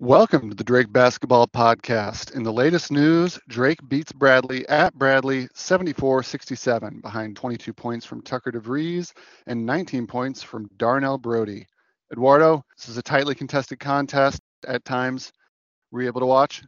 Welcome to the Drake Basketball Podcast. In the latest news, Drake beats Bradley at Bradley 74 67, behind 22 points from Tucker DeVries and 19 points from Darnell Brodie. Eduardo, this is a tightly contested contest at times. Were you able to watch?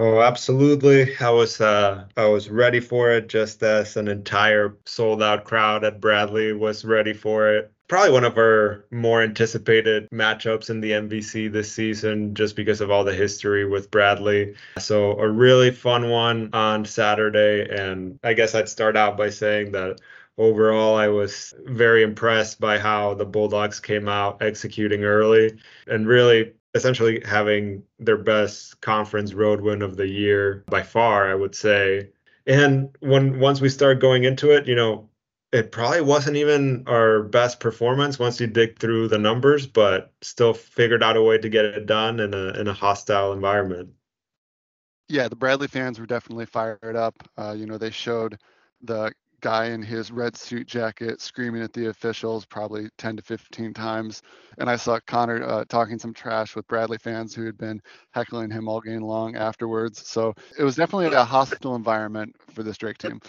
Oh, absolutely. I was uh, I was ready for it just as an entire sold out crowd at Bradley was ready for it probably one of our more anticipated matchups in the MVC this season just because of all the history with Bradley. So, a really fun one on Saturday. And I guess I'd start out by saying that overall, I was very impressed by how the Bulldogs came out executing early and really essentially having their best conference road win of the year by far, I would say. And when once we start going into it, you know, it probably wasn't even our best performance once you dig through the numbers, but still figured out a way to get it done in a in a hostile environment. Yeah, the Bradley fans were definitely fired up. Uh, you know, they showed the guy in his red suit jacket screaming at the officials probably 10 to 15 times. And I saw Connor uh, talking some trash with Bradley fans who had been heckling him all game long afterwards. So it was definitely a hostile environment for this Drake team.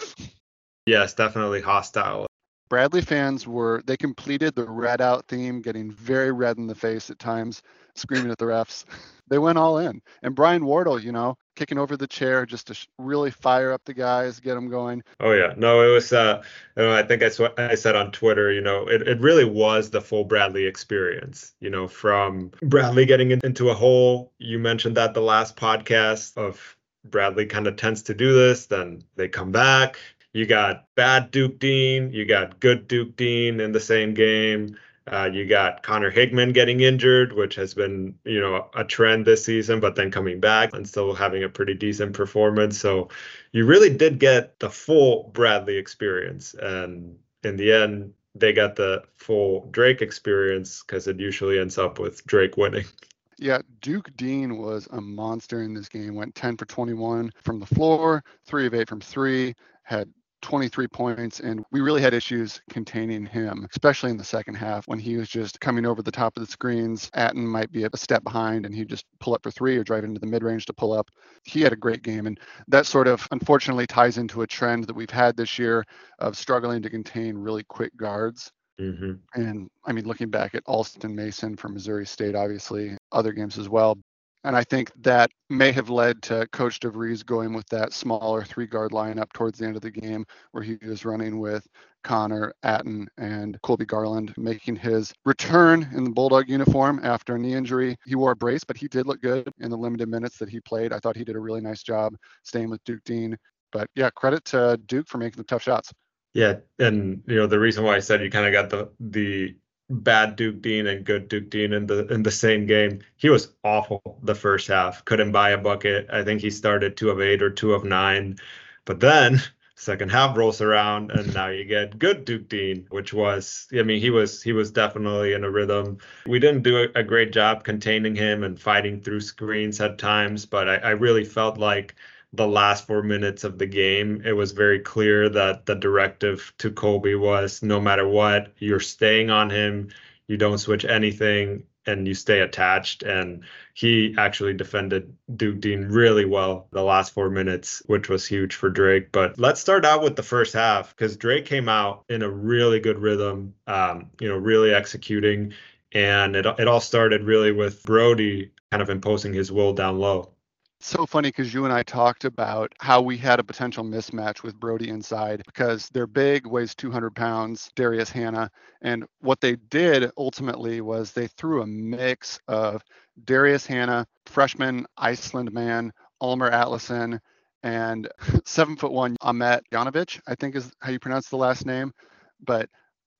Yes, definitely hostile. Bradley fans were they completed the red out theme, getting very red in the face at times, screaming at the refs. They went all in, and Brian Wardle, you know, kicking over the chair just to really fire up the guys, get them going. Oh yeah, no, it was. Uh, you know, I think I, sw- I said on Twitter, you know, it, it really was the full Bradley experience. You know, from Bradley getting in, into a hole. You mentioned that the last podcast of Bradley kind of tends to do this. Then they come back you got bad Duke Deen. you got good Duke Deen in the same game. Uh, you got Connor Hickman getting injured, which has been, you know, a trend this season, but then coming back and still having a pretty decent performance. So you really did get the full Bradley experience. And in the end, they got the full Drake experience because it usually ends up with Drake winning. Yeah, Duke Deen was a monster in this game. Went 10 for 21 from the floor, three of eight from three, had 23 points, and we really had issues containing him, especially in the second half when he was just coming over the top of the screens. Atin might be a step behind, and he'd just pull up for three or drive into the mid range to pull up. He had a great game, and that sort of unfortunately ties into a trend that we've had this year of struggling to contain really quick guards. Mm-hmm. And I mean, looking back at Alston Mason from Missouri State, obviously, other games as well. And I think that may have led to Coach DeVries going with that smaller three guard lineup towards the end of the game, where he was running with Connor, Atin, and Colby Garland, making his return in the Bulldog uniform after a knee injury. He wore a brace, but he did look good in the limited minutes that he played. I thought he did a really nice job staying with Duke Deen. But yeah, credit to Duke for making the tough shots. Yeah, and you know the reason why I said you kind of got the the bad Duke Deen and good Duke Deen in the in the same game. He was awful the first half. Couldn't buy a bucket. I think he started two of eight or two of nine. But then second half rolls around and now you get good Duke Deen, which was I mean he was he was definitely in a rhythm. We didn't do a, great job containing him and fighting through screens at times, but I, I really felt like the last four minutes of the game, it was very clear that the directive to Colby was no matter what, you're staying on him, you don't switch anything, and you stay attached. And he actually defended Duke Deen really well the last four minutes, which was huge for Drake. But let's start out with the first half because Drake came out in a really good rhythm, um, you know, really executing. And it, it all started really with Brodie kind of imposing his will down low so funny because you and I talked about how we had a potential mismatch with Brodie inside because they're big, weighs 200 pounds, Darius Hannah. And what they did ultimately was they threw a mix of Darius Hannah, freshman Iceland man, Almar Atlason, and seven foot one Ahmet Jonovic, I think is how you pronounce the last name. But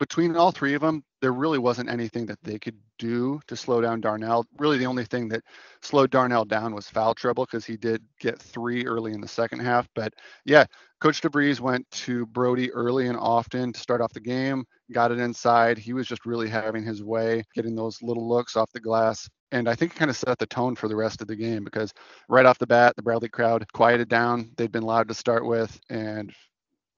between all three of them, there really wasn't anything that they could do to slow down Darnell. Really, the only thing that slowed Darnell down was foul trouble because he did get three early in the second half. But yeah, Coach DeVries went to Brodie early and often to start off the game, got it inside. He was just really having his way, getting those little looks off the glass. And I think it kind of set the tone for the rest of the game because right off the bat, the Bradley crowd quieted down. They'd been loud to start with, and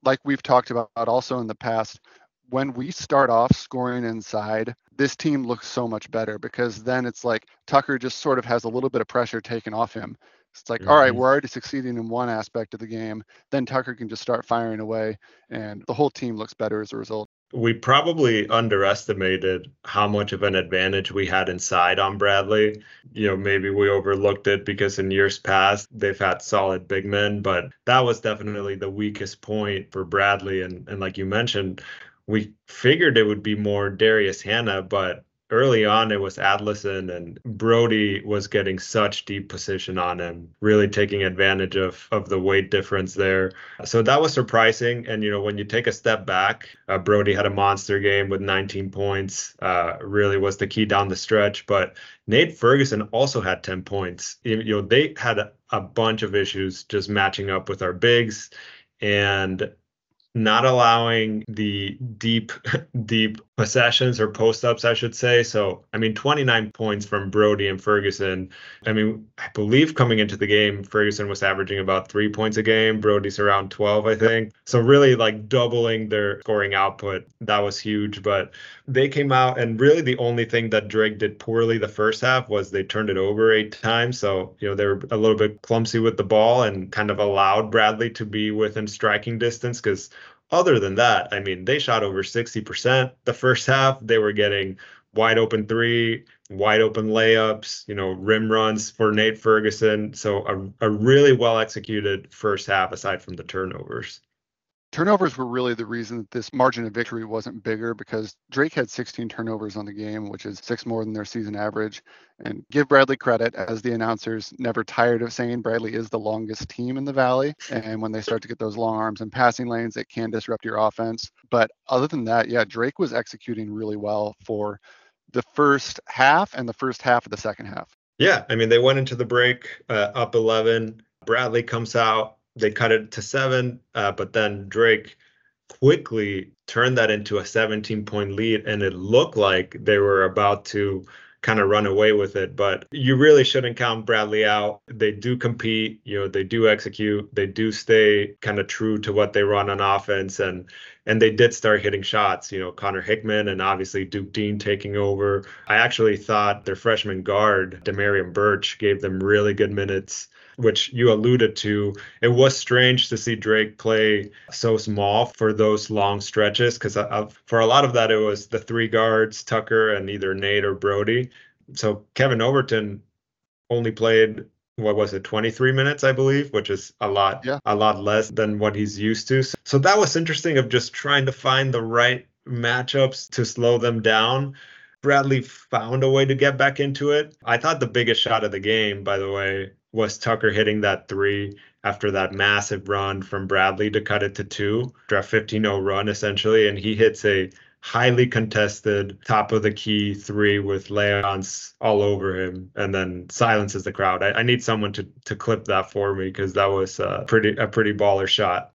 like we've talked about also in the past, when we start off scoring inside, this team looks so much better because then it's like Tucker just sort of has a little bit of pressure taken off him. It's like, mm-hmm. all right, mm-hmm. we're already succeeding in one aspect of the game. Then Tucker can just start firing away, and the whole team looks better as a result. We probably underestimated how much of an advantage we had inside on Bradley. You know, maybe we overlooked it because in years past they've had solid big men, but that was definitely the weakest point for Bradley. And and like you mentioned, we figured it would be more Darius Hannah, but early on it was Atlason and Brodie was getting such deep position on him, really taking advantage of of the weight difference there. So that was surprising. And you know, when you take a step back, uh, Brodie had a monster game with 19 points. Uh, really was the key down the stretch. But Nate Ferguson also had 10 points. You know, they had a bunch of issues just matching up with our bigs. And not allowing the deep deep possessions or post ups i should say. So i mean 29 points from brodie and ferguson. I mean i believe coming into the game ferguson was averaging about three points a game. Brodie's around 12 i think. So really like doubling their scoring output that was huge. But they came out and really the only thing that drake did poorly the first half was they turned it over eight times. So you know they were a little bit clumsy with the ball and kind of allowed bradley to be within striking distance because other than that, I mean, they shot over 60% the first half. They were getting wide open three, wide open layups, you know, rim runs for Nate Ferguson. So a, a really well executed first half aside from the turnovers turnovers were really the reason that this margin of victory wasn't bigger because Drake had 16 turnovers on the game, which is six more than their season average. And give Bradley credit, as the announcers never tired of saying, Bradley is the longest team in the Valley. And when they start to get those long arms and passing lanes, it can disrupt your offense. But other than that, yeah, Drake was executing really well for the first half and the first half of the second half. Yeah, I mean, they went into the break uh, up 11. Bradley comes out they cut it to seven, uh, but then Drake quickly turned that into a 17 point lead, and it looked like they were about to kind of run away with it. But you really shouldn't count Bradley out. They do compete, you know, they do execute, they do stay kind of true to what they run on offense, and and they did start hitting shots. You know, Connor Hickman and obviously Duke Deen taking over. I actually thought their freshman guard Demarion Burch, gave them really good minutes which you alluded to. It was strange to see Drake play so small for those long stretches because uh, for a lot of that, it was the three guards, Tucker and either Nate or Brodie. So Kevin Overton only played what was it 23 minutes i believe which is a lot yeah. a lot less than what he's used to so that was interesting of just trying to find the right matchups to slow them down bradley found a way to get back into it i thought the biggest shot of the game by the way was Tucker hitting that three after that massive run from Bradley to cut it to two, draft 15 0 run essentially. And he hits a highly contested top of the key three with Leons all over him and then silences the crowd. I, I need someone to to clip that for me because that was a pretty a pretty baller shot.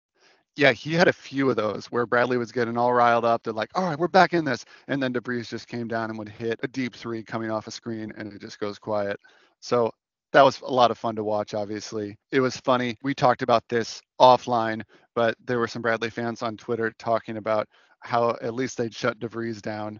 Yeah, he had a few of those where Bradley was getting all riled up. They're like, all right, we're back in this. And then DeVries just came down and would hit a deep three coming off a screen and it just goes quiet. So that was a lot of fun to watch, obviously. It was funny. We talked about this offline, but there were some Bradley fans on Twitter talking about how at least they'd shut DeVries down.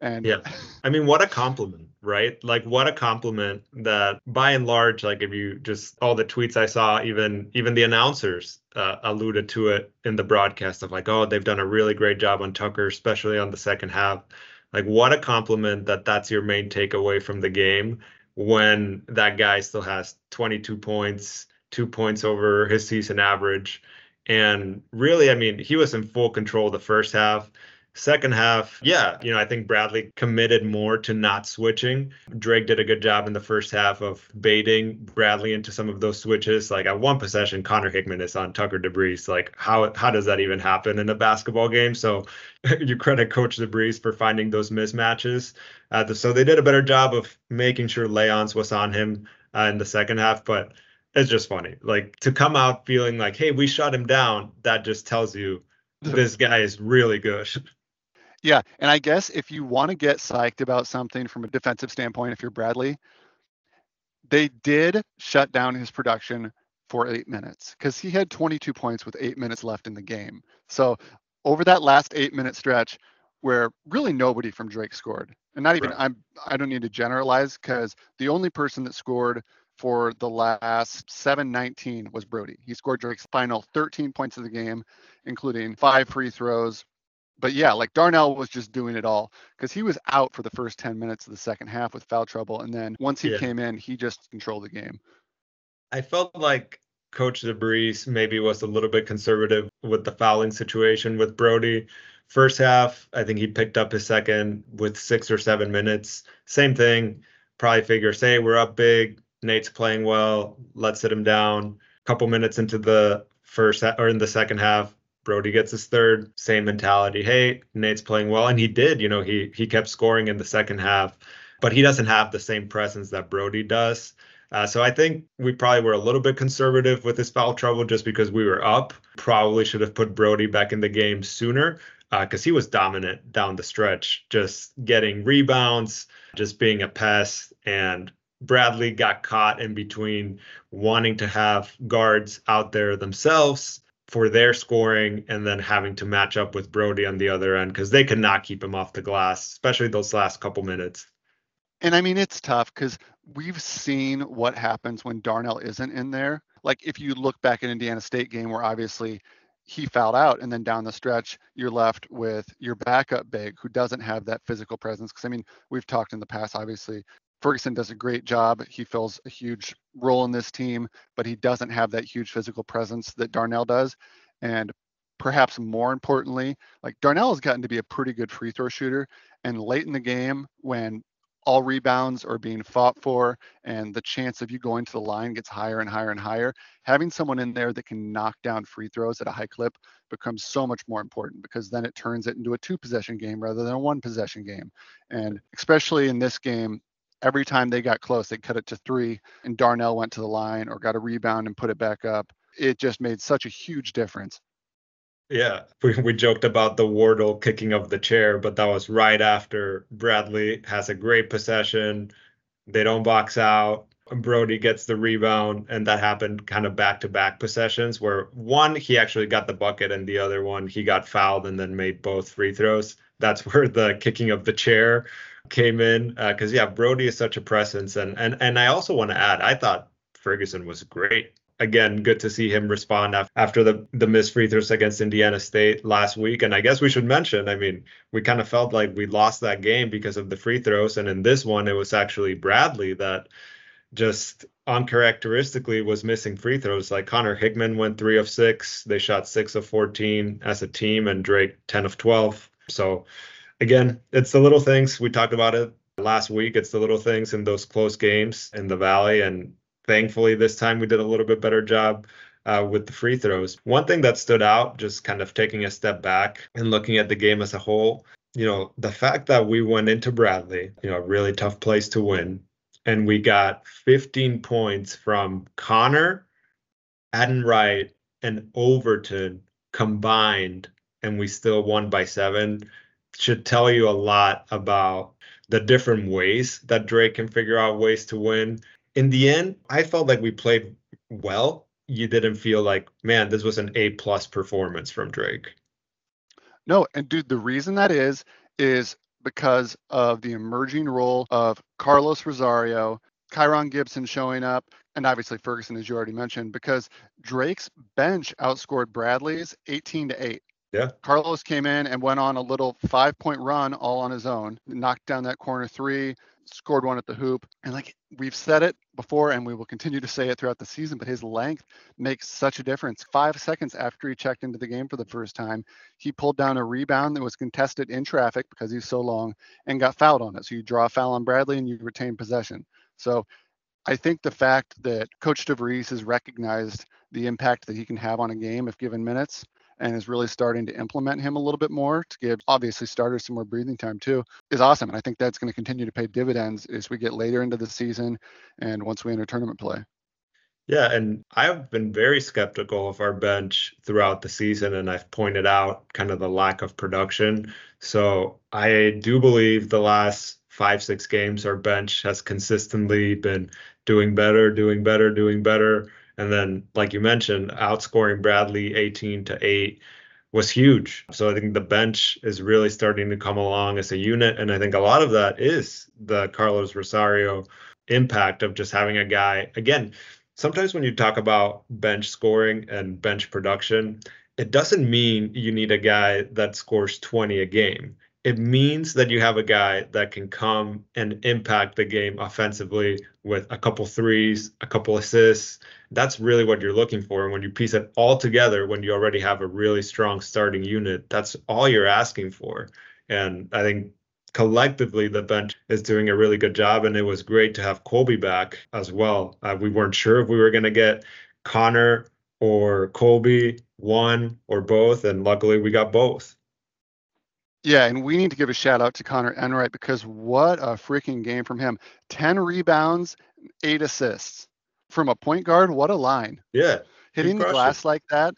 And yeah, I mean, what a compliment, right? Like, what a compliment that by and large, like if you just all the tweets I saw, even even the announcers uh, alluded to it in the broadcast of like, oh, they've done a really great job on Tucker, especially on the second half. Like, what a compliment that that's your main takeaway from the game when that guy still has 22 points, two points over his season average. And really, I mean, he was in full control the first half. Second half, yeah, you know, I think Bradley committed more to not switching. Drake did a good job in the first half of baiting Bradley into some of those switches. Like at one possession, Connor Hickman is on Tucker DeVries. Like how how does that even happen in a basketball game? So you credit Coach DeVries for finding those mismatches. Uh, so they did a better job of making sure Leons was on him uh, in the second half, but it's just funny. Like to come out feeling like, hey, we shut him down. That just tells you this guy is really good. Yeah, and I guess if you want to get psyched about something from a defensive standpoint, if you're Bradley, they did shut down his production for eight minutes because he had 22 points with eight minutes left in the game. So over that last eight minute stretch, where really nobody from Drake scored, and not even right. I'm I don't need to generalize because the only person that scored for the last 719 was Brodie. He scored Drake's final 13 points of the game, including five free throws. But yeah, like Darnell was just doing it all because he was out for the first 10 minutes of the second half with foul trouble. And then once he yeah. came in, he just controlled the game. I felt like Coach DeVries maybe was a little bit conservative with the fouling situation with Brodie. First half, I think he picked up his second with six or seven minutes. Same thing. Probably figure, say we're up big. Nate's playing well. Let's sit him down. A couple minutes into the first or in the second half, Brodie gets his third. Same mentality. Hey, Nate's playing well, and he did. You know, he he kept scoring in the second half, but he doesn't have the same presence that Brodie does. Uh, so I think we probably were a little bit conservative with his foul trouble just because we were up. Probably should have put Brodie back in the game sooner because uh, he was dominant down the stretch, just getting rebounds, just being a pest. And Bradley got caught in between wanting to have guards out there themselves for their scoring and then having to match up with Brodie on the other end because they could not keep him off the glass, especially those last couple minutes. And I mean, it's tough because we've seen what happens when Darnell isn't in there. Like if you look back at Indiana State game where obviously he fouled out and then down the stretch you're left with your backup big who doesn't have that physical presence because i mean we've talked in the past obviously ferguson does a great job. He fills a huge role in this team but he doesn't have that huge physical presence that darnell does. And perhaps more importantly like darnell has gotten to be a pretty good free throw shooter. And late in the game when all rebounds are being fought for and the chance of you going to the line gets higher and higher and higher having someone in there that can knock down free throws at a high clip becomes so much more important because then it turns it into a two possession game rather than a one possession game. And especially in this game every time they got close they cut it to three and darnell went to the line or got a rebound and put it back up it just made such a huge difference yeah, we, we joked about the Wardle kicking of the chair, but that was right after Bradley has a great possession. They don't box out. Brodie gets the rebound, and that happened kind of back to back possessions where one, he actually got the bucket, and the other one, he got fouled and then made both free throws. That's where the kicking of the chair came in. Because, uh, yeah, Brodie is such a presence. And, and, and I also want to add, I thought Ferguson was great again, good to see him respond after the the missed free throws against Indiana State last week. And I guess we should mention, I mean, we kind of felt like we lost that game because of the free throws, and in this one, it was actually Bradley that just uncharacteristically was missing free throws. Like Connor Hickman went three of six. They shot six of 14 as a team, and Drake 10 of 12. So again, it's the little things. We talked about it last week. It's the little things in those close games in the Valley. And thankfully this time we did a little bit better job uh, with the free throws. One thing that stood out, just kind of taking a step back and looking at the game as a whole, you know, the fact that we went into Bradley, you know, a really tough place to win, and we got 15 points from Connor, Atin Wright, and Overton combined, and we still won by seven, should tell you a lot about the different ways that Drake can figure out ways to win in the end, I felt like we played well. You didn't feel like, man, this was an A plus performance from Drake. No, and dude, the reason that is is because of the emerging role of Carlos Rosario, Kyron Gibson showing up, and obviously Ferguson, as you already mentioned, because Drake's bench outscored Bradley's 18 to 8. Yeah. Carlos came in and went on a little five point run all on his own, knocked down that corner three, scored one at the hoop. And like we've said it before, and we will continue to say it throughout the season, but his length makes such a difference. Five seconds after he checked into the game for the first time, he pulled down a rebound that was contested in traffic because he's so long and got fouled on it. So you draw a foul on Bradley and you retain possession. So I think the fact that Coach DeVries has recognized the impact that he can have on a game if given minutes and is really starting to implement him a little bit more to give obviously starters some more breathing time too is awesome. And I think that's going to continue to pay dividends as we get later into the season and once we enter tournament play. Yeah, and I've been very skeptical of our bench throughout the season, and I've pointed out kind of the lack of production. So I do believe the last five, six games, our bench has consistently been doing better, doing better, doing better And then, like you mentioned, outscoring Bradley 18 to 8 was huge. So I think the bench is really starting to come along as a unit. And I think a lot of that is the Carlos Rosario impact of just having a guy. Again, sometimes when you talk about bench scoring and bench production, it doesn't mean you need a guy that scores 20 a game. It means that you have a guy that can come and impact the game offensively with a couple threes, a couple assists. That's really what you're looking for. And when you piece it all together, when you already have a really strong starting unit, that's all you're asking for. And I think collectively the bench is doing a really good job and it was great to have colby back as well uh, we weren't sure if we were going to get connor or colby one or both and luckily we got both yeah, and we need to give a shout out to Conor Enright because what a freaking game from him. 10 rebounds, eight assists. From a point guard, what a line. Yeah. Hitting the glass like that,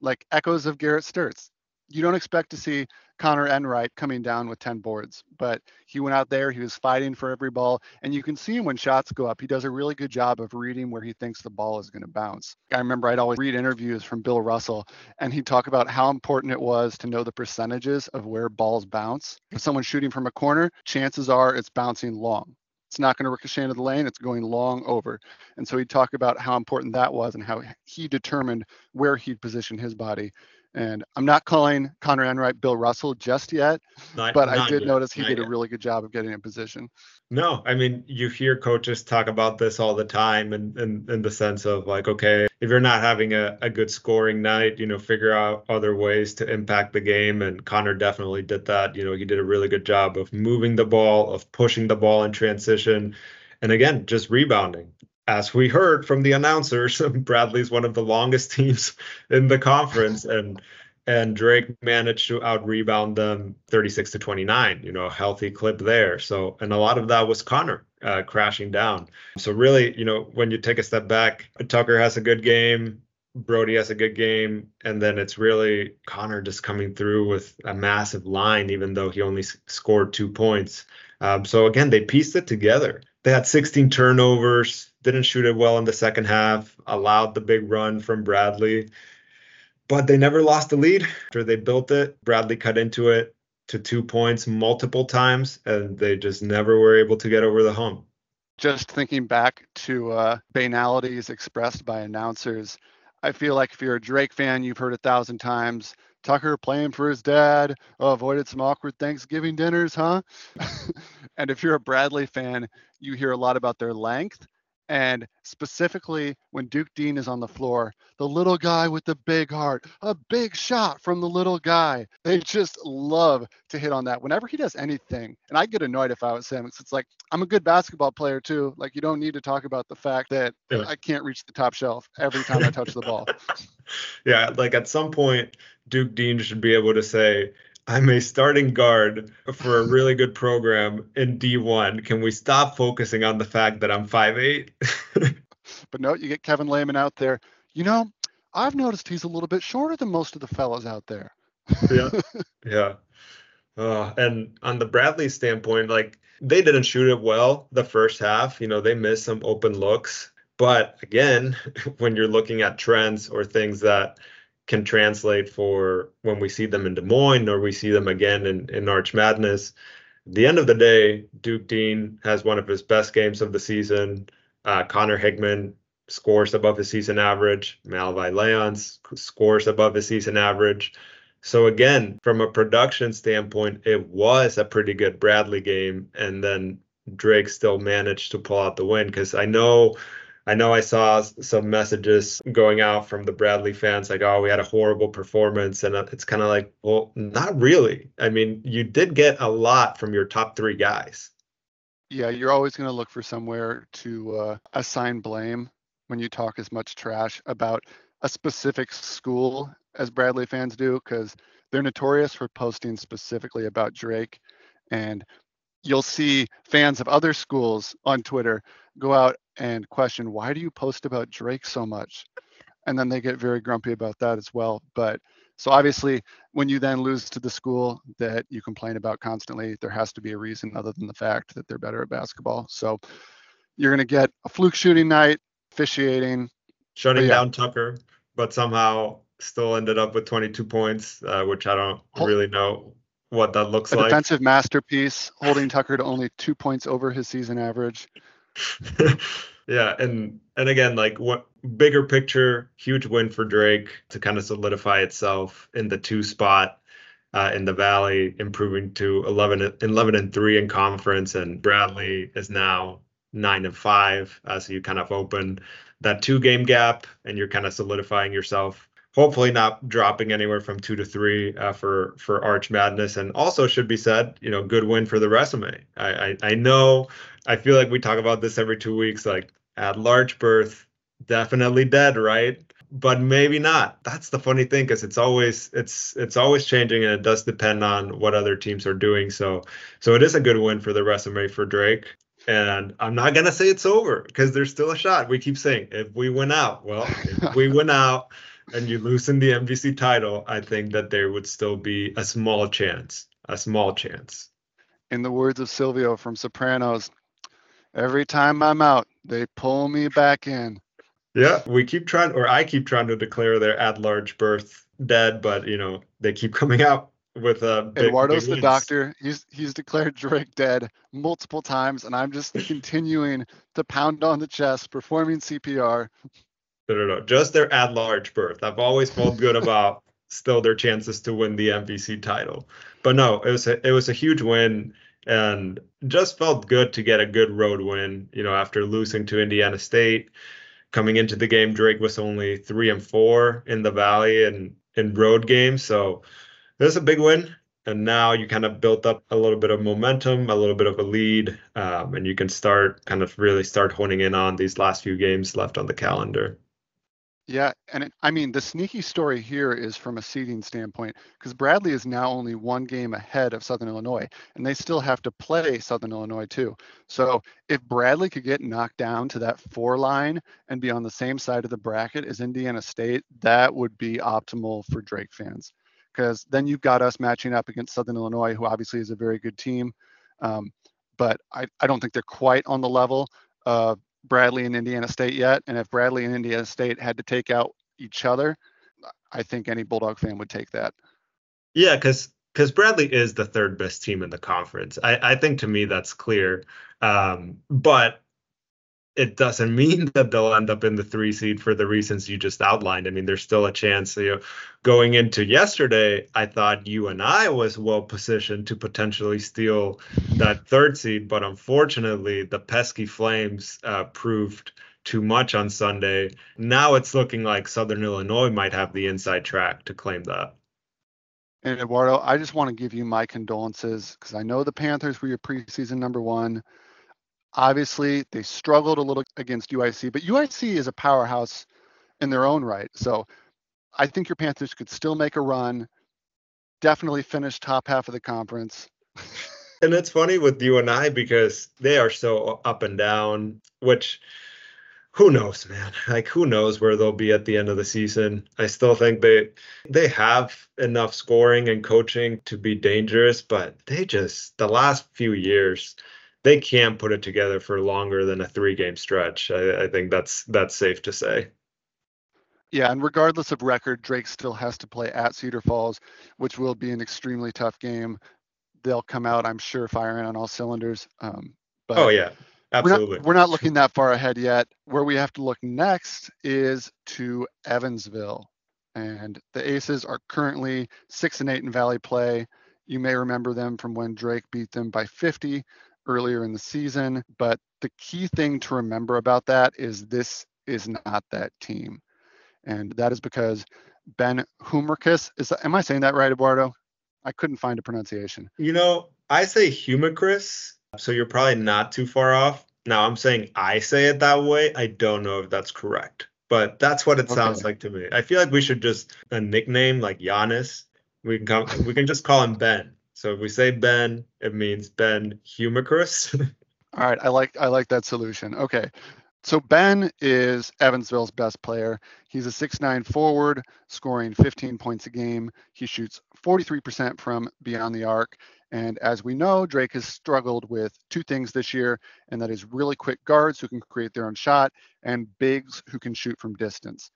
like echoes of Garrett Sturtz. You don't expect to see Conor Enright coming down with 10 boards, but he went out there, he was fighting for every ball, and you can see him when shots go up, he does a really good job of reading where he thinks the ball is going to bounce. I remember I'd always read interviews from Bill Russell, and he'd talk about how important it was to know the percentages of where balls bounce. If someone's shooting from a corner, chances are it's bouncing long. It's not going to ricochet into the lane, it's going long over. And so he'd talk about how important that was and how he determined where he'd position his body and I'm not calling Conor Enright Bill Russell just yet, not, but I did yet. notice he not did yet. a really good job of getting in position. No, I mean, you hear coaches talk about this all the time and in, in, in, the sense of like, okay, if you're not having a, a good scoring night, you know, figure out other ways to impact the game. And Connor definitely did that. You know, he did a really good job of moving the ball, of pushing the ball in transition. And again, just rebounding as we heard from the announcers, Bradley's one of the longest teams in the conference, and and Drake managed to out rebound them 36 to 29. You know, healthy clip there. So, and a lot of that was Connor uh, crashing down. So really, you know, when you take a step back, Tucker has a good game. Brodie has a good game, and then it's really Connor just coming through with a massive line, even though he only scored two points. Um, so again, they pieced it together. They had 16 turnovers, didn't shoot it well in the second half, allowed the big run from Bradley, but they never lost the lead. After they built it, Bradley cut into it to two points multiple times, and they just never were able to get over the hump. Just thinking back to uh, banalities expressed by announcers, I feel like if you're a Drake fan, you've heard a thousand times Tucker playing for his dad. Oh, avoided some awkward Thanksgiving dinners, huh? and if you're a Bradley fan, you hear a lot about their length and specifically, when Duke Deen is on the floor, the little guy with the big heart, a big shot from the little guy. They just love to hit on that whenever he does anything. And I get annoyed if I was him. It's, it's like, I'm a good basketball player too. Like, you don't need to talk about the fact that yeah. I can't reach the top shelf every time I touch the ball. yeah. Like, at some point, Duke Deen should be able to say, I'm a starting guard for a really good program in D1. Can we stop focusing on the fact that I'm 5'8? but no, you get Kevin Lehman out there. You know, I've noticed he's a little bit shorter than most of the fellows out there. yeah. Yeah. Uh, and on the Bradley standpoint, like they didn't shoot it well the first half. You know, they missed some open looks. But again, when you're looking at trends or things that can translate for when we see them in Des Moines or we see them again in, in Arch Madness. At the end of the day, Duke Deen has one of his best games of the season. Uh, Connor Hickman scores above his season average. Malevy Leons scores above his season average. So again, from a production standpoint, it was a pretty good Bradley game, and then Drake still managed to pull out the win because I know I know I saw some messages going out from the Bradley fans like, oh, we had a horrible performance. And it's kind of like, well, not really. I mean, you did get a lot from your top three guys. Yeah, you're always going to look for somewhere to uh, assign blame when you talk as much trash about a specific school as Bradley fans do, because they're notorious for posting specifically about Drake. And you'll see fans of other schools on Twitter go out and question, why do you post about Drake so much? And then they get very grumpy about that as well. But so obviously, when you then lose to the school that you complain about constantly, there has to be a reason other than the fact that they're better at basketball. So you're going to get a fluke shooting night, officiating, shutting yeah. down Tucker, but somehow still ended up with 22 points, uh, which I don't really know what that looks a like. Defensive masterpiece, holding Tucker to only two points over his season average. yeah, and and again, like what bigger picture, huge win for Drake to kind of solidify itself in the two spot. Uh, in the Valley, improving to 11, 11 and three in conference, and Bradley is now nine and five. Uh, so you kind of open that two game gap, and you're kind of solidifying yourself hopefully not dropping anywhere from two to three uh, for for Arch Madness. And also should be said, you know, good win for the resume. I, I I know I feel like we talk about this every two weeks. Like at large berth, definitely dead, right? But maybe not. That's the funny thing because it's always it's it's always changing and it does depend on what other teams are doing. So so it is a good win for the resume for Drake. And I'm not gonna say it's over because there's still a shot. We keep saying if we win out, well, if we win out and you loosen the MVC title, I think that there would still be a small chance, a small chance. In the words of Silvio from Sopranos, every time I'm out, they pull me back in. Yeah, we keep trying, or I keep trying to declare their at-large berth dead, but you know they keep coming out with a. Big, Eduardo's big the doctor. He's he's declared Drake dead multiple times, and I'm just continuing to pound on the chest, performing CPR. No, no, no. Just their at large berth. I've always felt good about still their chances to win the MVC title. But no, it was a, it was a huge win and just felt good to get a good road win. You know, after losing to Indiana State, coming into the game, Drake was only three and four in the Valley and in road games. So it was a big win. And now you kind of built up a little bit of momentum, a little bit of a lead, um, and you can start kind of really start honing in on these last few games left on the calendar. Yeah, and it, I mean the sneaky story here is from a seeding standpoint because Bradley is now only one game ahead of Southern Illinois, and they still have to play Southern Illinois too. So if Bradley could get knocked down to that four line and be on the same side of the bracket as Indiana State, that would be optimal for Drake fans because then you've got us matching up against Southern Illinois, who obviously is a very good team, um, but I, I don't think they're quite on the level of Bradley and Indiana State yet. And if Bradley and Indiana State had to take out each other, I think any Bulldog fan would take that. Yeah, because because Bradley is the third best team in the conference. I, I think to me that's clear. Um, but it doesn't mean that they'll end up in the three seed for the reasons you just outlined. I mean, there's still a chance. You know, going into yesterday, I thought UNI was well positioned to potentially steal that third seed, but unfortunately, the pesky Flames uh, proved too much on Sunday. Now it's looking like Southern Illinois might have the inside track to claim that. And Eduardo, I just want to give you my condolences because I know the Panthers were your preseason number one. Obviously, they struggled a little against UIC, but UIC is a powerhouse in their own right. So I think your Panthers could still make a run, definitely finish top half of the conference. and it's funny with you and I because they are so up and down, which who knows, man? Like who knows where they'll be at the end of the season? I still think they they have enough scoring and coaching to be dangerous, but they just the last few years they can't put it together for longer than a three game stretch. I, I think that's that's safe to say. Yeah, and regardless of record, Drake still has to play at Cedar Falls, which will be an extremely tough game. They'll come out, I'm sure, firing on all cylinders. Um, but oh yeah, absolutely. We're not, we're not looking that far ahead yet. Where we have to look next is to Evansville, and the Aces are currently six and eight in Valley play. You may remember them from when Drake beat them by 50 earlier in the season. But the key thing to remember about that is this is not that team. And that is because Ben Humrichous is am I saying that right, Eduardo? I couldn't find a pronunciation. You know, I say Humicris, so you're probably not too far off. Now I'm saying I say it that way. I don't know if that's correct, but that's what it okay. sounds like to me. I feel like we should just a nickname like Giannis. We can come, we can just call him Ben. So if we say Ben, it means Ben Humrichous. All right, I like I like that solution. Okay. So Ben is Evansville's best player. He's a six-nine forward, scoring 15 points a game. He shoots 43% from beyond the arc. And as we know, Drake has struggled with two things this year, and that is really quick guards who can create their own shot and bigs who can shoot from distance.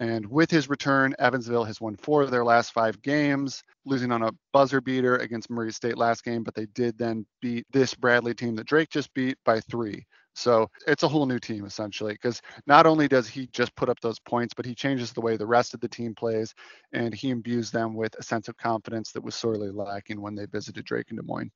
And with his return, Evansville has won four of their last five games, losing on a buzzer beater against Murray State last game, but they did then beat this Bradley team that Drake just beat by three. So it's a whole new team essentially, because not only does he just put up those points, but he changes the way the rest of the team plays and he imbues them with a sense of confidence that was sorely lacking when they visited Drake in Des Moines.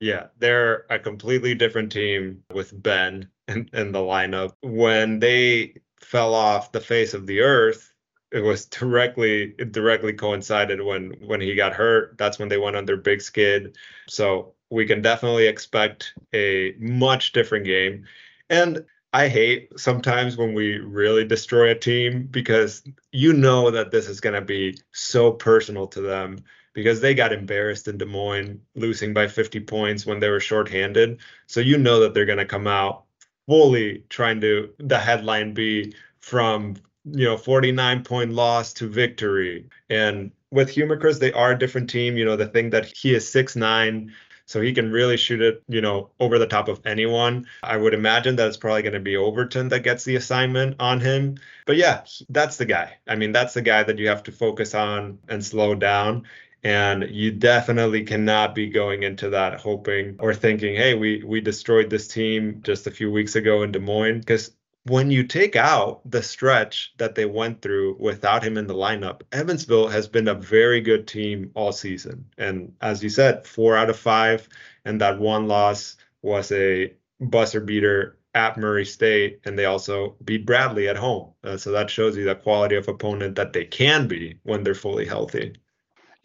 Yeah, they're a completely different team with Ben in, in the lineup. When they fell off the face of the earth, it was directly it directly coincided when when he got hurt. That's when they went on their big skid. So we can definitely expect a much different game. And I hate sometimes when we really destroy a team because you know that this is going to be so personal to them because they got embarrassed in Des Moines, losing by 50 points when they were shorthanded. So you know that they're going to come out fully trying to the headline be from you know 49 point loss to victory. And with Chris, they are a different team. You know the thing that he is six nine so he can really shoot it, you know, over the top of anyone. I would imagine that it's probably going to be Overton that gets the assignment on him. But yeah, that's the guy. I mean, that's the guy that you have to focus on and slow down. And you definitely cannot be going into that hoping or thinking, hey, we we destroyed this team just a few weeks ago in Des Moines. Because when you take out the stretch that they went through without him in the lineup, Evansville has been a very good team all season. And as you said, four out of five, and that one loss was a buzzer beater at Murray State, and they also beat Bradley at home. Uh, so that shows you the quality of opponent that they can be when they're fully healthy.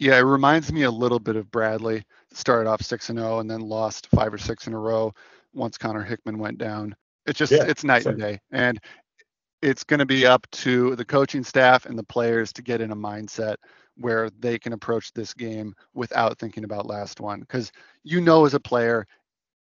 Yeah, it reminds me a little bit of Bradley. Started off six and zero, and then lost five or six in a row once Connor Hickman went down. It's just yeah, it's night and day, and it's going to be up to the coaching staff and the players to get in a mindset where they can approach this game without thinking about last one because you know as a player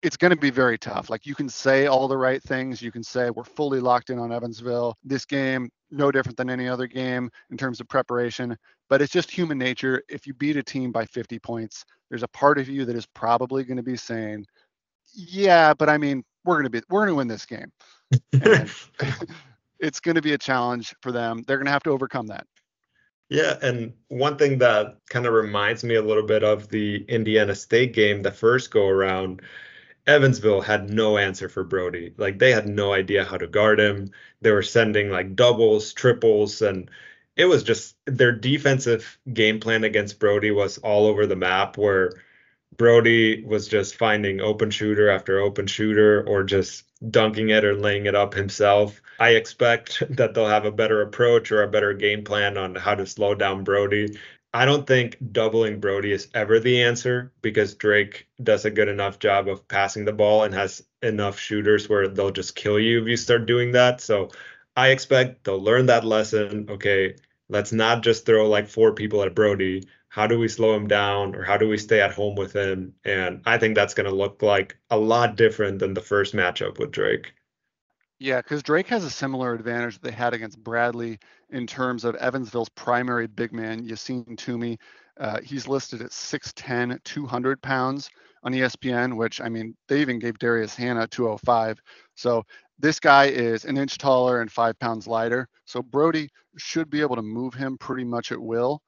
it's going to be very tough. Like you can say all the right things. You can say we're fully locked in on evansville. This game no different than any other game in terms of preparation but it's just human nature if you beat a team by 50 points there's a part of you that is probably going to be saying yeah but i mean we're going to be we're going to win this game. it's going to be a challenge for them. They're going to have to overcome that. Yeah, and one thing that kind of reminds me a little bit of the Indiana State game, the first go around, Evansville had no answer for Brodie. Like they had no idea how to guard him. They were sending like doubles, triples, and it was just their defensive game plan against Brodie was all over the map where Brodie was just finding open shooter after open shooter or just dunking it or laying it up himself. I expect that they'll have a better approach or a better game plan on how to slow down Brodie. I don't think doubling Brodie is ever the answer because Drake does a good enough job of passing the ball and has enough shooters where they'll just kill you if you start doing that. So I expect they'll learn that lesson. Okay, let's not just throw like four people at Brodie how do we slow him down or how do we stay at home with him? And I think that's going to look like a lot different than the first matchup with Drake. Yeah, because Drake has a similar advantage that they had against Bradley in terms of Evansville's primary big man, Yacine Toure. Uh, he's listed at 6'10, 200 pounds on ESPN, which I mean, they even gave Darius Hannah 205. So this guy is an inch taller and five pounds lighter. So Brodie should be able to move him pretty much at will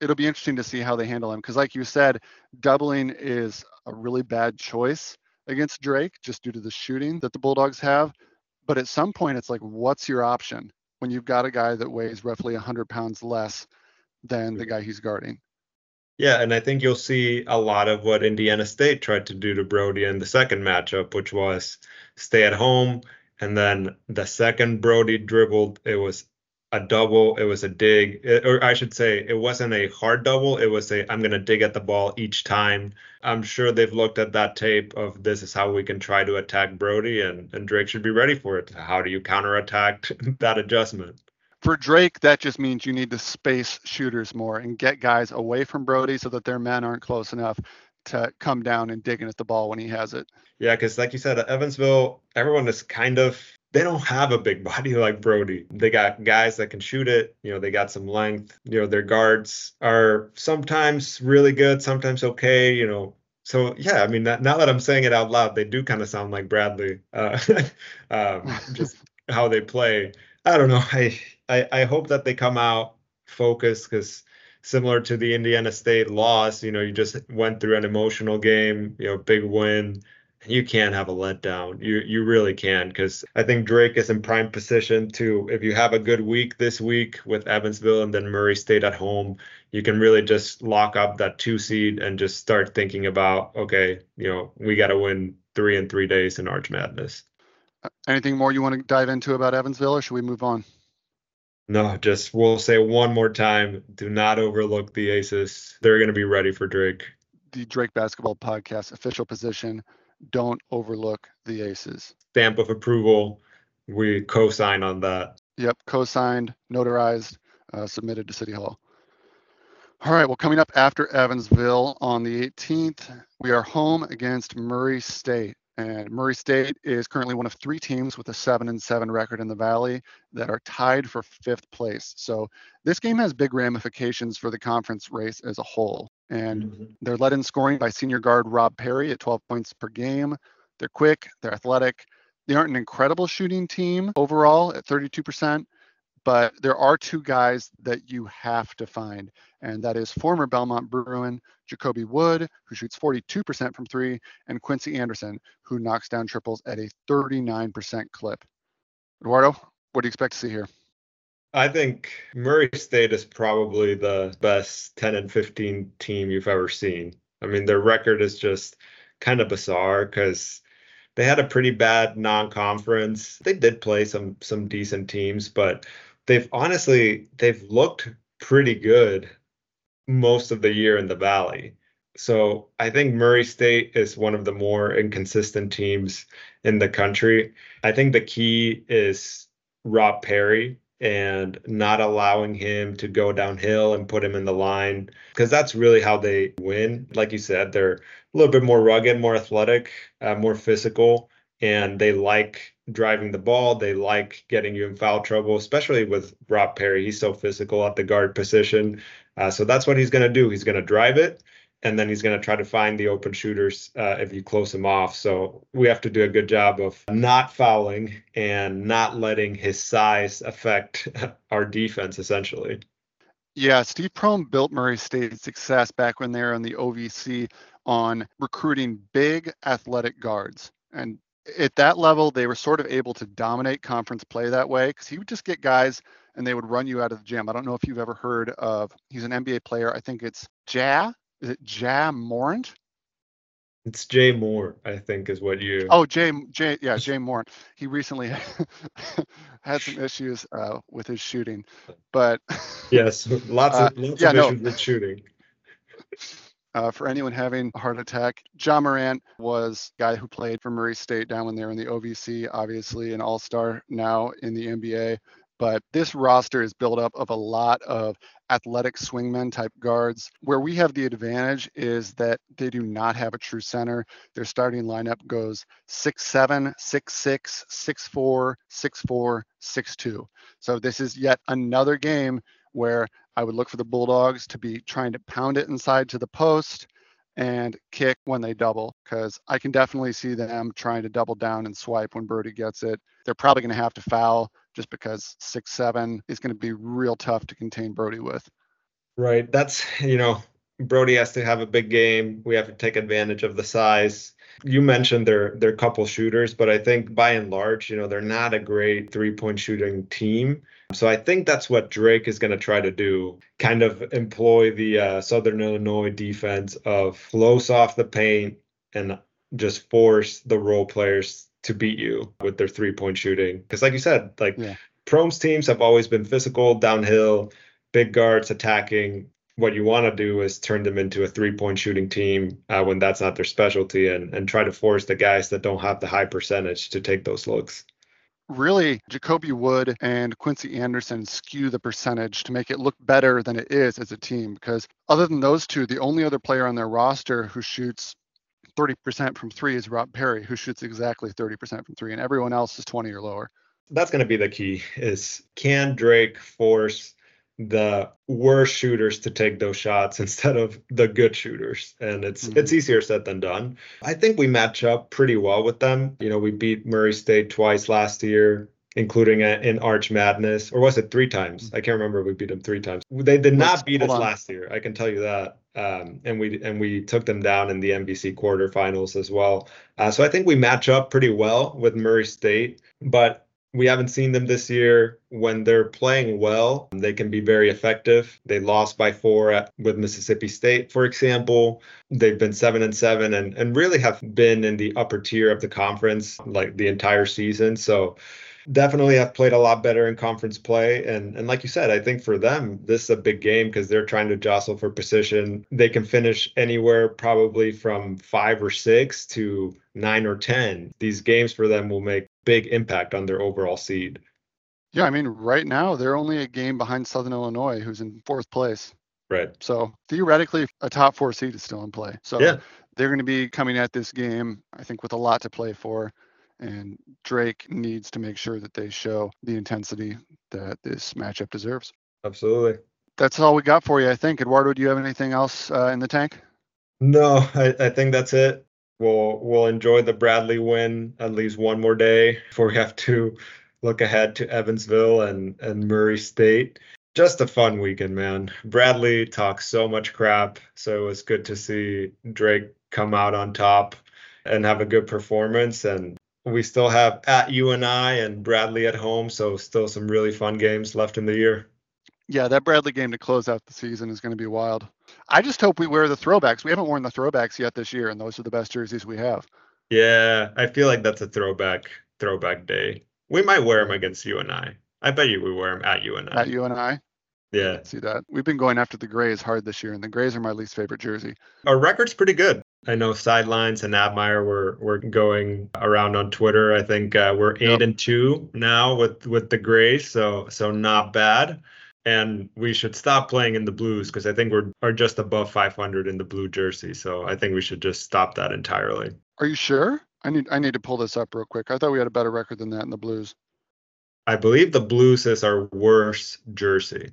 it'll be interesting to see how they handle him because, like you said, doubling is a really bad choice against Drake just due to the shooting that the Bulldogs have. But at some point, it's like, what's your option when you've got a guy that weighs roughly 100 pounds less than the guy he's guarding? Yeah, and I think you'll see a lot of what Indiana State tried to do to Brodie in the second matchup, which was stay at home. And then the second Brodie dribbled, it was a double. It was a dig, it, or I should say, it wasn't a hard double. It was a I'm going to dig at the ball each time. I'm sure they've looked at that tape of this is how we can try to attack Brodie, and and Drake should be ready for it. How do you counterattack that adjustment? For Drake, that just means you need to space shooters more and get guys away from Brodie so that their men aren't close enough to come down and digging at the ball when he has it. Yeah, because like you said, Evansville, everyone is kind of they don't have a big body like Brodie. They got guys that can shoot it. You know, they got some length. You know, their guards are sometimes really good, sometimes okay. You know, so yeah, I mean, now that I'm saying it out loud, they do kind of sound like Bradley. Uh, um, just how they play. I don't know. I, I I hope that they come out focused because similar to the Indiana State loss, you know, you just went through an emotional game, you know, big win. You can't have a letdown. You you really can because I think Drake is in prime position to if you have a good week this week with Evansville and then Murray State at home, you can really just lock up that two seed and just start thinking about okay, you know, we got to win three in three days in Arch Madness. Uh, anything more you want to dive into about Evansville, or should we move on? No, just we'll say one more time do not overlook the Aces. They're going to be ready for Drake. The Drake Basketball Podcast official position don't overlook the Aces. Stamp of approval. We co sign on that. Yep, co signed, notarized, uh, submitted to City Hall. All right, well, coming up after Evansville on the 18th, we are home against Murray State. And Murray State is currently one of three teams with a seven and seven record in the Valley that are tied for fifth place. So this game has big ramifications for the conference race as a whole. And mm-hmm. they're led in scoring by senior guard Rob Perry at 12 points per game. They're quick, they're athletic. They aren't an incredible shooting team overall at 32%, but there are two guys that you have to find, and that is former Belmont Bruin Jacobi Wood, who shoots 42% from three, and Quincy Anderson, who knocks down triples at a 39% clip. Eduardo, what do you expect to see here? I think Murray State is probably the best 10 and 15 team you've ever seen. I mean, their record is just kind of bizarre because they had a pretty bad non-conference. They did play some some decent teams, but they've honestly they've looked pretty good most of the year in the valley. So I think Murray State is one of the more inconsistent teams in the country. I think the key is Rob Perry and not allowing him to go downhill and put him in the line because that's really how they win. Like you said, they're a little bit more rugged, more athletic, uh, more physical, and they like driving the ball. They like getting you in foul trouble, especially with Rob Perry. He's so physical at the guard position. Uh, so that's what he's going to do. He's going to drive it, and then he's going to try to find the open shooters uh, if you close him off. So we have to do a good job of not fouling and not letting his size affect our defense, essentially. Yeah, Steve Prohm built Murray State's success back when they were in the OVC on recruiting big athletic guards. And at that level, they were sort of able to dominate conference play that way because he would just get guys and they would run you out of the gym. I don't know if you've ever heard of, he's an NBA player. I think it's Ja. Is it Ja Morant? It's Jay Moore, I think, is what you. Oh, Jay, Jay, yeah, Jay Moore. He recently had some issues uh, with his shooting, but yes, lots of uh, lots yeah, of issues no. with shooting. Uh, for anyone having a heart attack, Ja Morant was a guy who played for Murray State down when they were in the OVC, obviously an all-star now in the NBA. But this roster is built up of a lot of athletic swingmen type guards. Where we have the advantage is that they do not have a true center. Their starting lineup goes 6'7, 6'6, 6'4, 6'4, 6'2. So this is yet another game where I would look for the Bulldogs to be trying to pound it inside to the post and kick when they double because I can definitely see them trying to double down and swipe when Brodie gets it. They're probably going to have to foul just because six seven is going to be real tough to contain Brodie with. Right. That's you know Brodie has to have a big game. We have to take advantage of the size. You mentioned they're they're couple shooters, but I think by and large, you know, they're not a great three point shooting team. So I think that's what Drake is going to try to do, kind of employ the uh, Southern Illinois defense of close off the paint and just force the role players to beat you with their three point shooting. Because like you said, like yeah. Prohm's teams have always been physical, downhill, big guards attacking. What you want to do is turn them into a three point shooting team uh, when that's not their specialty and, and try to force the guys that don't have the high percentage to take those looks really Jacobi Wood and Quincy Anderson skew the percentage to make it look better than it is as a team. Because other than those two, the only other player on their roster who shoots 30% from three is Rob Perry, who shoots exactly 30% from three, and everyone else is 20 or lower. That's going to be the key is can Drake force the worst shooters to take those shots instead of the good shooters. And it's mm-hmm. it's easier said than done. I think we match up pretty well with them. You know we beat murray state twice last year including in arch madness or was it three times? I can't remember we beat them three times. They did not beat us on. last year i can tell you that. Um, and we and we took them down in the MVC quarterfinals as well. Uh, so I think we match up pretty well with Murray State, but we haven't seen them this year. When they're playing well, they can be very effective. They lost by four at, with Mississippi State, for example. They've been seven and seven and, and really have been in the upper tier of the conference like the entire season. So definitely have played a lot better in conference play. And and like you said, I think for them, this is a big game because they're trying to jostle for position. They can finish anywhere probably from five or six to nine or ten. These games for them will make big impact on their overall seed. Yeah, I mean, right now they're only a game behind Southern Illinois, who's in fourth place. Right. So theoretically, a top four seed is still in play. So yeah. they're going to be coming at this game, I think, with a lot to play for and Drake needs to make sure that they show the intensity that this matchup deserves. Absolutely. That's all we got for you, I think. Eduardo, do you have anything else uh, in the tank? No, I, I think that's it. We'll we'll enjoy the Bradley win at least one more day before we have to look ahead to Evansville and and Murray State. Just a fun weekend, man. Bradley talks so much crap, so it was good to see Drake come out on top and have a good performance. And we still have at UNI and Bradley at home, so still some really fun games left in the year. Yeah, that Bradley game to close out the season is going to be wild. I just hope we wear the throwbacks. We haven't worn the throwbacks yet this year, and those are the best jerseys we have. Yeah, I feel like that's a throwback throwback day. We might wear them against you and I I bet you we wear them at you and I. At you and I. Yeah. See that. We've been going after the Grays hard this year, and the Grays are my least favorite jersey. Our record's pretty good. I know sidelines and Admire were were going around on Twitter. I think uh, we're eight yep. and two now with with the Grays, so so not bad. And we should stop playing in the blues because I think we're are just above 500 in the blue jersey. So I think we should just stop that entirely. Are you sure? I need I need to pull this up real quick. I thought we had a better record than that in the blues. I believe the blues is our worst jersey,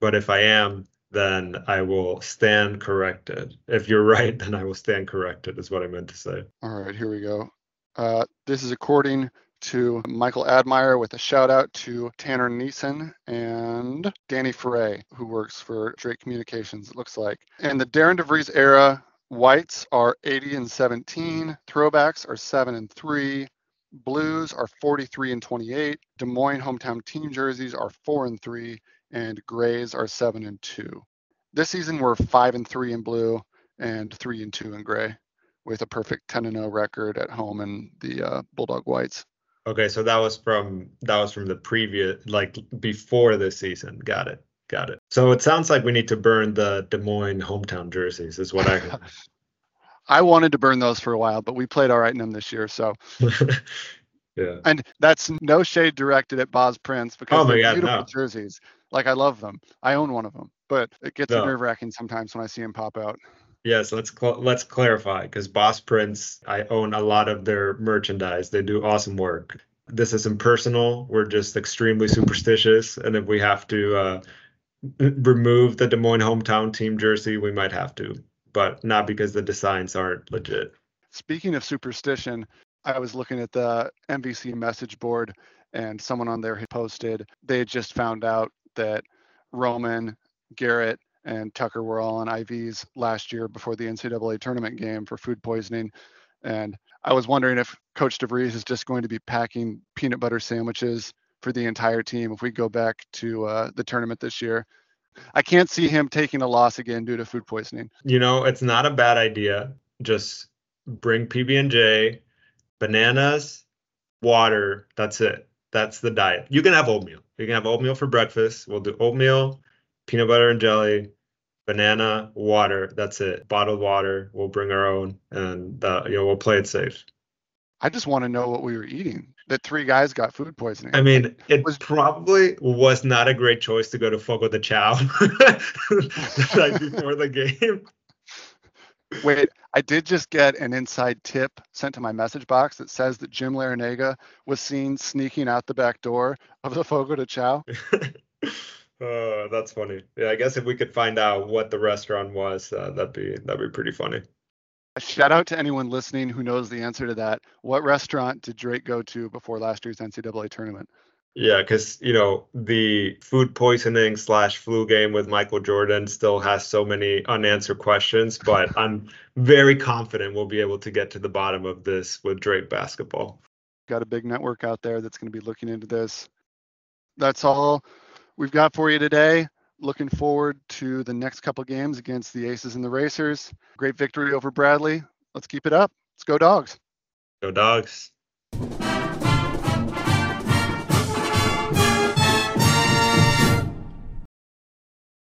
but if I am, then I will stand corrected. If you're right, then I will stand corrected, is what I meant to say. All right, here we go. Uh, this is according to Michael Admire with a shout out to Tanner Neeson and Danny Ferre, who works for Drake Communications, it looks like. In the Darren DeVries era, whites are 80 and 17, throwbacks are 7 and 3, blues are 43 and 28, Des Moines hometown team jerseys are 4 and 3, and grays are seven and two. This season we're five and three in blue and three and two in gray, with a perfect 10 and 0 record at home in the uh, Bulldog Whites. Okay, so that was from that was from the previous, like before this season. Got it, got it. So it sounds like we need to burn the Des Moines hometown jerseys, is what I heard. I wanted to burn those for a while, but we played all right in them this year. So yeah. And that's no shade directed at Boz Prince because oh they're God, beautiful no. jerseys. Like I love them. I own one of them, but it gets no. nerve wracking sometimes when I see them pop out. Yes, let's cl- let's clarify because Boss Prince, I own a lot of their merchandise. They do awesome work. This isn't personal. We're just extremely superstitious, and if we have to uh, remove the Des Moines hometown team jersey, we might have to, but not because the designs aren't legit. Speaking of superstition, I was looking at the MVC message board, and someone on there had posted they had just found out that Roman, Garrett, and Tucker were all on IVs last year before the NCAA tournament game for food poisoning. And I was wondering if Coach DeVries is just going to be packing peanut butter sandwiches for the entire team if we go back to uh, the tournament this year. I can't see him taking a loss again due to food poisoning. You know, it's not a bad idea. Just bring PB and J, bananas, water. That's it. That's the diet. You can have oatmeal. You can have oatmeal for breakfast. We'll do oatmeal, peanut butter and jelly, banana, water. That's it. Bottled water. We'll bring our own, and uh, you know we'll play it safe. I just want to know what we were eating. That three guys got food poisoning. I mean, it was probably was not a great choice to go to Fogo de Chao the night before the game. Wait, I did just get an inside tip sent to my message box that says that Jim Larrañaga was seen sneaking out the back door of the Fogo de Chao. oh, that's funny. Yeah, I guess if we could find out what the restaurant was, uh, that'd be that'd be pretty funny. A shout out to anyone listening who knows the answer to that. What restaurant did Drake go to before last year's NCAA tournament? Yeah, because you know the food poisoning slash flu game with Michael Jordan still has so many unanswered questions, but I'm very confident we'll be able to get to the bottom of this with Drake basketball. Got a big network out there that's going to be looking into this. That's all we've got for you today. Looking forward to the next couple games against the Aces and the Racers. Great victory over Bradley. Let's keep it up. Let's go, dogs. Go, dogs.